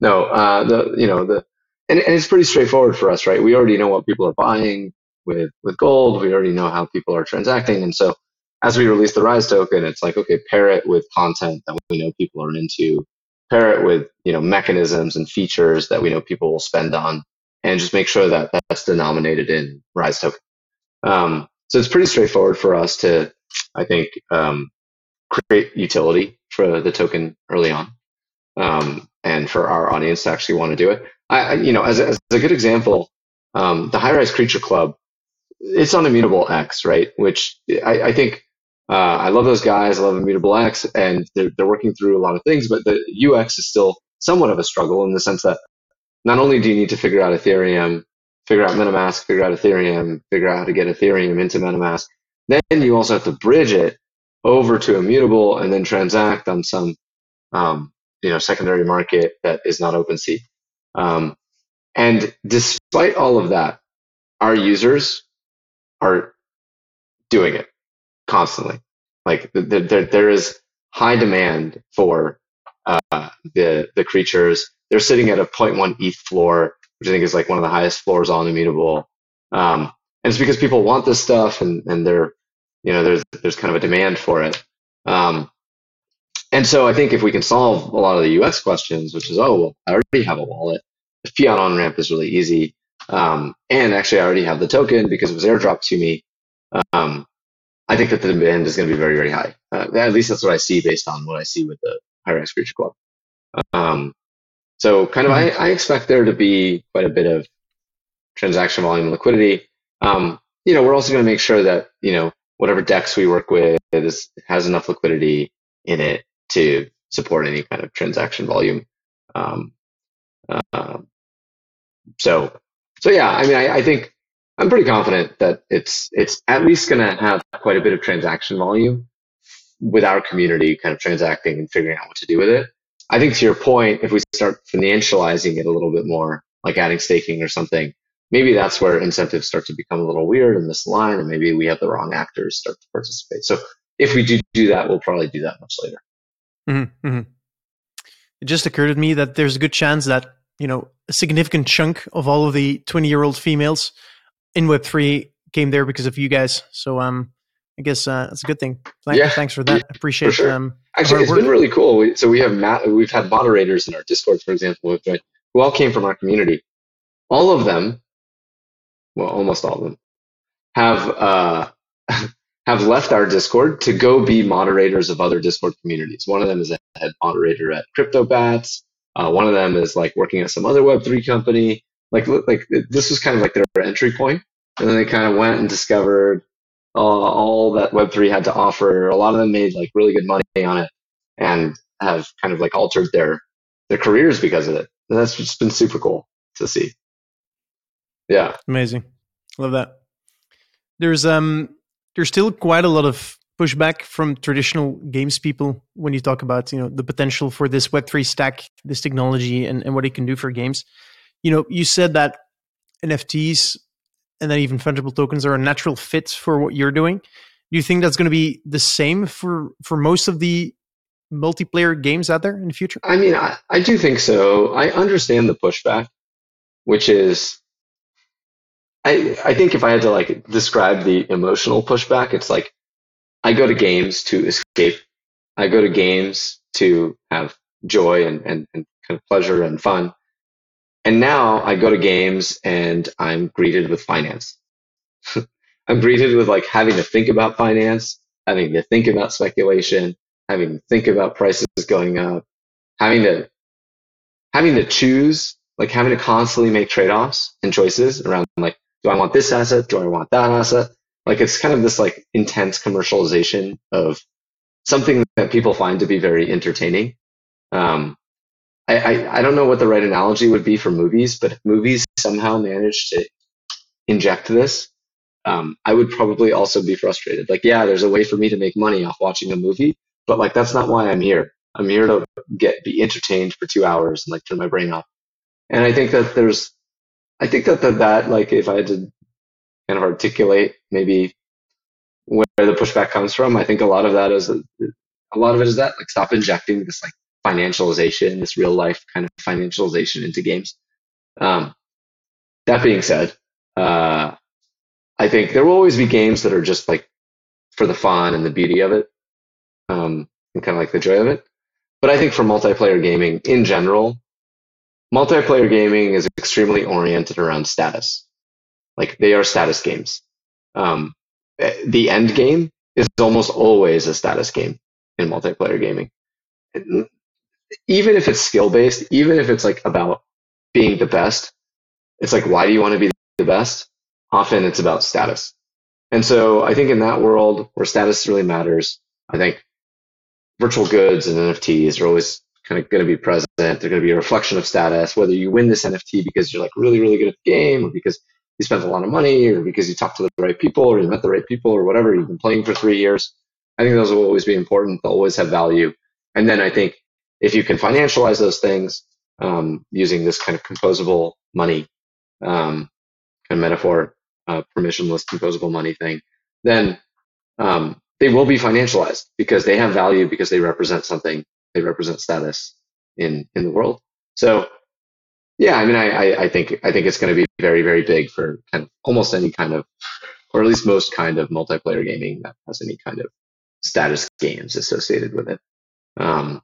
No, uh, the you know the and, and it's pretty straightforward for us, right? We already know what people are buying with with gold. We already know how people are transacting, and so as we release the Rise token, it's like okay, pair it with content that we know people are into, pair it with you know mechanisms and features that we know people will spend on, and just make sure that that's denominated in Rise token. Um, so it's pretty straightforward for us to I think, um, create utility for the token early on. Um, and for our audience to actually want to do it. I, you know, as a, as a good example, um, the Highrise Creature Club, it's on Immutable X, right? Which I, I think uh, I love those guys. I love Immutable X, and they're they're working through a lot of things, but the UX is still somewhat of a struggle in the sense that not only do you need to figure out Ethereum, figure out MetaMask, figure out Ethereum, figure out how to get Ethereum into MetaMask, then you also have to bridge it over to Immutable and then transact on some um, you know secondary market that is not OpenSea. Um, and despite all of that, our users are doing it constantly. Like there, there is high demand for uh, the the creatures. They're sitting at a 0.1 ETH floor, which I think is like one of the highest floors on Immutable. Um, and it's because people want this stuff, and and they're you know there's there's kind of a demand for it. Um, and so I think if we can solve a lot of the UX questions, which is, oh, well, I already have a wallet. The fiat on ramp is really easy. Um, and actually, I already have the token because it was airdropped to me. Um, I think that the demand is going to be very, very high. Uh, at least that's what I see based on what I see with the Rise Creature Club. Um, so, kind of, I, I, expect there to be quite a bit of transaction volume and liquidity. Um, you know, we're also going to make sure that you know whatever DEX we work with is, has enough liquidity in it to support any kind of transaction volume. Um, uh, so, so yeah, I mean, I, I, think I'm pretty confident that it's it's at least going to have quite a bit of transaction volume with our community kind of transacting and figuring out what to do with it. I think to your point, if we start financializing it a little bit more, like adding staking or something, maybe that's where incentives start to become a little weird and misaligned, and maybe we have the wrong actors start to participate. So if we do do that, we'll probably do that much later. Mm-hmm, mm-hmm. It just occurred to me that there's a good chance that you know a significant chunk of all of the 20 year old females in Web three came there because of you guys. So um, I guess uh, that's a good thing. Thank, yeah, thanks for that. Yeah, Appreciate. For sure. um, Actually, it's work. been really cool. We, so we have ma- we've had moderators in our Discord, for example, who all came from our community. All of them, well, almost all of them, have uh, have left our Discord to go be moderators of other Discord communities. One of them is a head moderator at CryptoBatz. Uh, one of them is like working at some other Web3 company. Like, like this was kind of like their entry point, and then they kind of went and discovered uh, all that Web3 had to offer. A lot of them made like really good money on it, and have kind of like altered their their careers because of it. And that's just been super cool to see. Yeah, amazing. Love that. There's um there's still quite a lot of pushback from traditional games people when you talk about you know the potential for this web3 stack this technology and, and what it can do for games. You know you said that nfts and then even fungible tokens are a natural fit for what you're doing. Do you think that's going to be the same for for most of the multiplayer games out there in the future? I mean i, I do think so. I understand the pushback which is I, I think if I had to like describe the emotional pushback, it's like I go to games to escape. I go to games to have joy and, and, and kind of pleasure and fun. And now I go to games and I'm greeted with finance. I'm greeted with like having to think about finance, having to think about speculation, having to think about prices going up, having to having to choose, like having to constantly make trade-offs and choices around like do I want this asset? Do I want that asset? Like it's kind of this like intense commercialization of something that people find to be very entertaining. Um, I, I, I don't know what the right analogy would be for movies, but movies somehow manage to inject this, um, I would probably also be frustrated. Like, yeah, there's a way for me to make money off watching a movie, but like that's not why I'm here. I'm here to get be entertained for two hours and like turn my brain off. And I think that there's I think that, that that like if I had to kind of articulate maybe where the pushback comes from, I think a lot of that is a, a lot of it is that like stop injecting this like financialization, this real life kind of financialization into games. Um, that being said, uh, I think there will always be games that are just like for the fun and the beauty of it, um, and kind of like the joy of it. But I think for multiplayer gaming in general, multiplayer gaming is extremely oriented around status. Like they are status games. Um, the end game is almost always a status game in multiplayer gaming. even if it's skill based, even if it's like about being the best, it's like, why do you want to be the best? Often it's about status. And so I think in that world where status really matters, I think virtual goods and NFTs are always kind of going to be present. They're going to be a reflection of status, whether you win this NFT because you're like really, really good at the game or because you spent a lot of money or because you talked to the right people or you met the right people or whatever. You've been playing for three years. I think those will always be important. They'll always have value. And then I think if you can financialize those things um, using this kind of composable money um, kind of metaphor, uh, permissionless composable money thing, then um, they will be financialized because they have value because they represent something. They represent status in in the world. So yeah, I mean, I, I, think I think it's going to be very very big for kind of almost any kind of, or at least most kind of multiplayer gaming that has any kind of status games associated with it. Um,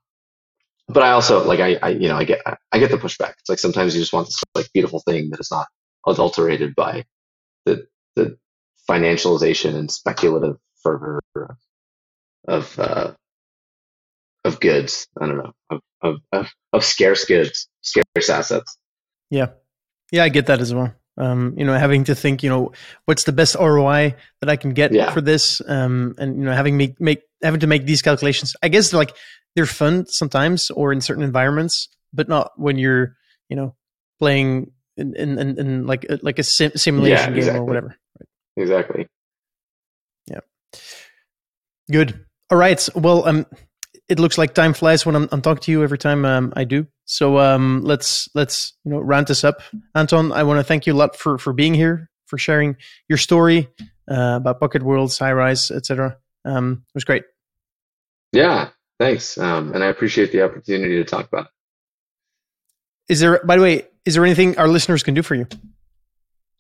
but I also like I, I you know I get I get the pushback. It's like sometimes you just want this like beautiful thing that is not adulterated by the the financialization and speculative fervor of uh, of goods. I don't know of, of of, of scarce goods, scarce assets. Yeah, yeah, I get that as well. Um, you know, having to think, you know, what's the best ROI that I can get yeah. for this, um, and you know, having me make having to make these calculations. I guess like they're fun sometimes or in certain environments, but not when you're, you know, playing in in, in, in like like a sim- simulation yeah, game or whatever. Exactly. Yeah. Good. All right. Well, um, it looks like time flies when I'm, I'm talking to you every time um, I do. So um, let's let's you know round this up. Anton, I want to thank you a lot for for being here, for sharing your story uh, about Pocket Worlds, Highrise, etc. Um, it was great. Yeah, thanks, um, and I appreciate the opportunity to talk about it. Is there, by the way, is there anything our listeners can do for you?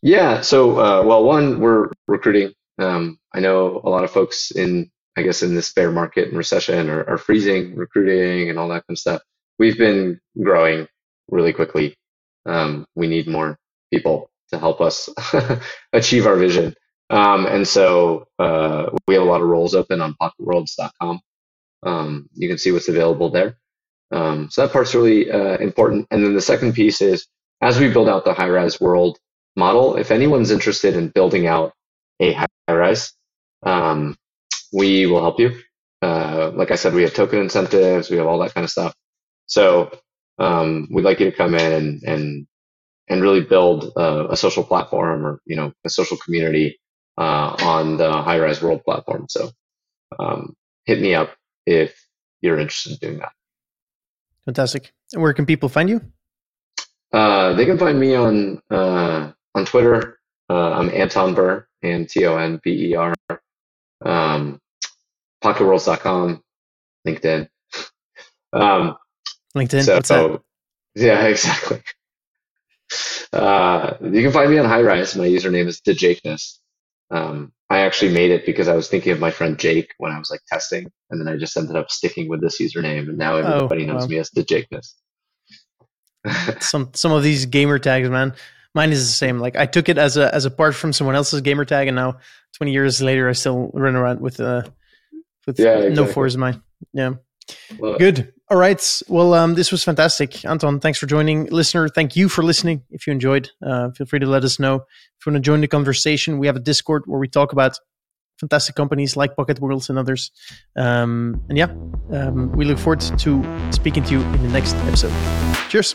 Yeah. So, uh, well, one, we're recruiting. Um, I know a lot of folks in, I guess, in this bear market and recession are, are freezing recruiting and all that kind of stuff. We've been growing really quickly. Um, we need more people to help us achieve our vision. Um, and so uh, we have a lot of roles open on pocketworlds.com. Um, you can see what's available there. Um, so that part's really uh, important. And then the second piece is as we build out the Highrise world model, if anyone's interested in building out a Highrise, um, we will help you. Uh, like I said, we have token incentives, we have all that kind of stuff. So um, we'd like you to come in and and and really build uh, a social platform or you know a social community uh, on the Highrise World platform. So um, hit me up if you're interested in doing that. Fantastic. And where can people find you? Uh, they can find me on uh, on Twitter. Uh, I'm Anton Burr, and T O N B E R. Um, PocketWorlds.com, LinkedIn. Um, LinkedIn. So, What's that? yeah, exactly. Uh, you can find me on Highrise. My username is DeJakeness. Um, I actually made it because I was thinking of my friend Jake when I was like testing, and then I just ended up sticking with this username, and now everybody oh, knows me as the Jakeness. some some of these gamer tags, man. Mine is the same. Like I took it as a as a part from someone else's gamer tag, and now twenty years later, I still run around with uh with yeah, exactly. no four is mine. Yeah. Good. All right. Well, um, this was fantastic. Anton, thanks for joining. Listener, thank you for listening. If you enjoyed, uh, feel free to let us know. If you want to join the conversation, we have a Discord where we talk about fantastic companies like Pocket Worlds and others. Um, and yeah, um, we look forward to speaking to you in the next episode. Cheers.